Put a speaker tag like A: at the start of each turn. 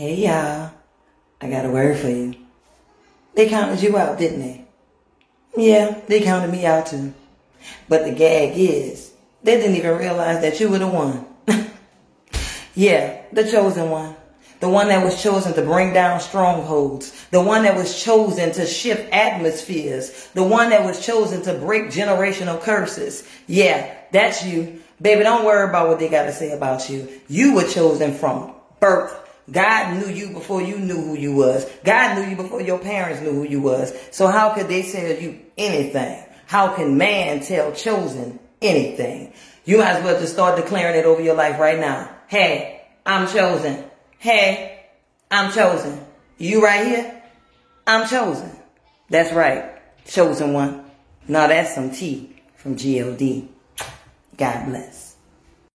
A: Hey y'all, I got a word for you. They counted you out, didn't they? Yeah, they counted me out too. But the gag is, they didn't even realize that you were the one. yeah, the chosen one. The one that was chosen to bring down strongholds. The one that was chosen to shift atmospheres. The one that was chosen to break generational curses. Yeah, that's you. Baby, don't worry about what they got to say about you. You were chosen from birth. God knew you before you knew who you was. God knew you before your parents knew who you was. So how could they tell you anything? How can man tell chosen anything? You might as well just start declaring it over your life right now. Hey, I'm chosen. Hey, I'm chosen. You right here? I'm chosen. That's right. Chosen one. Now that's some tea from G-O-D. God bless.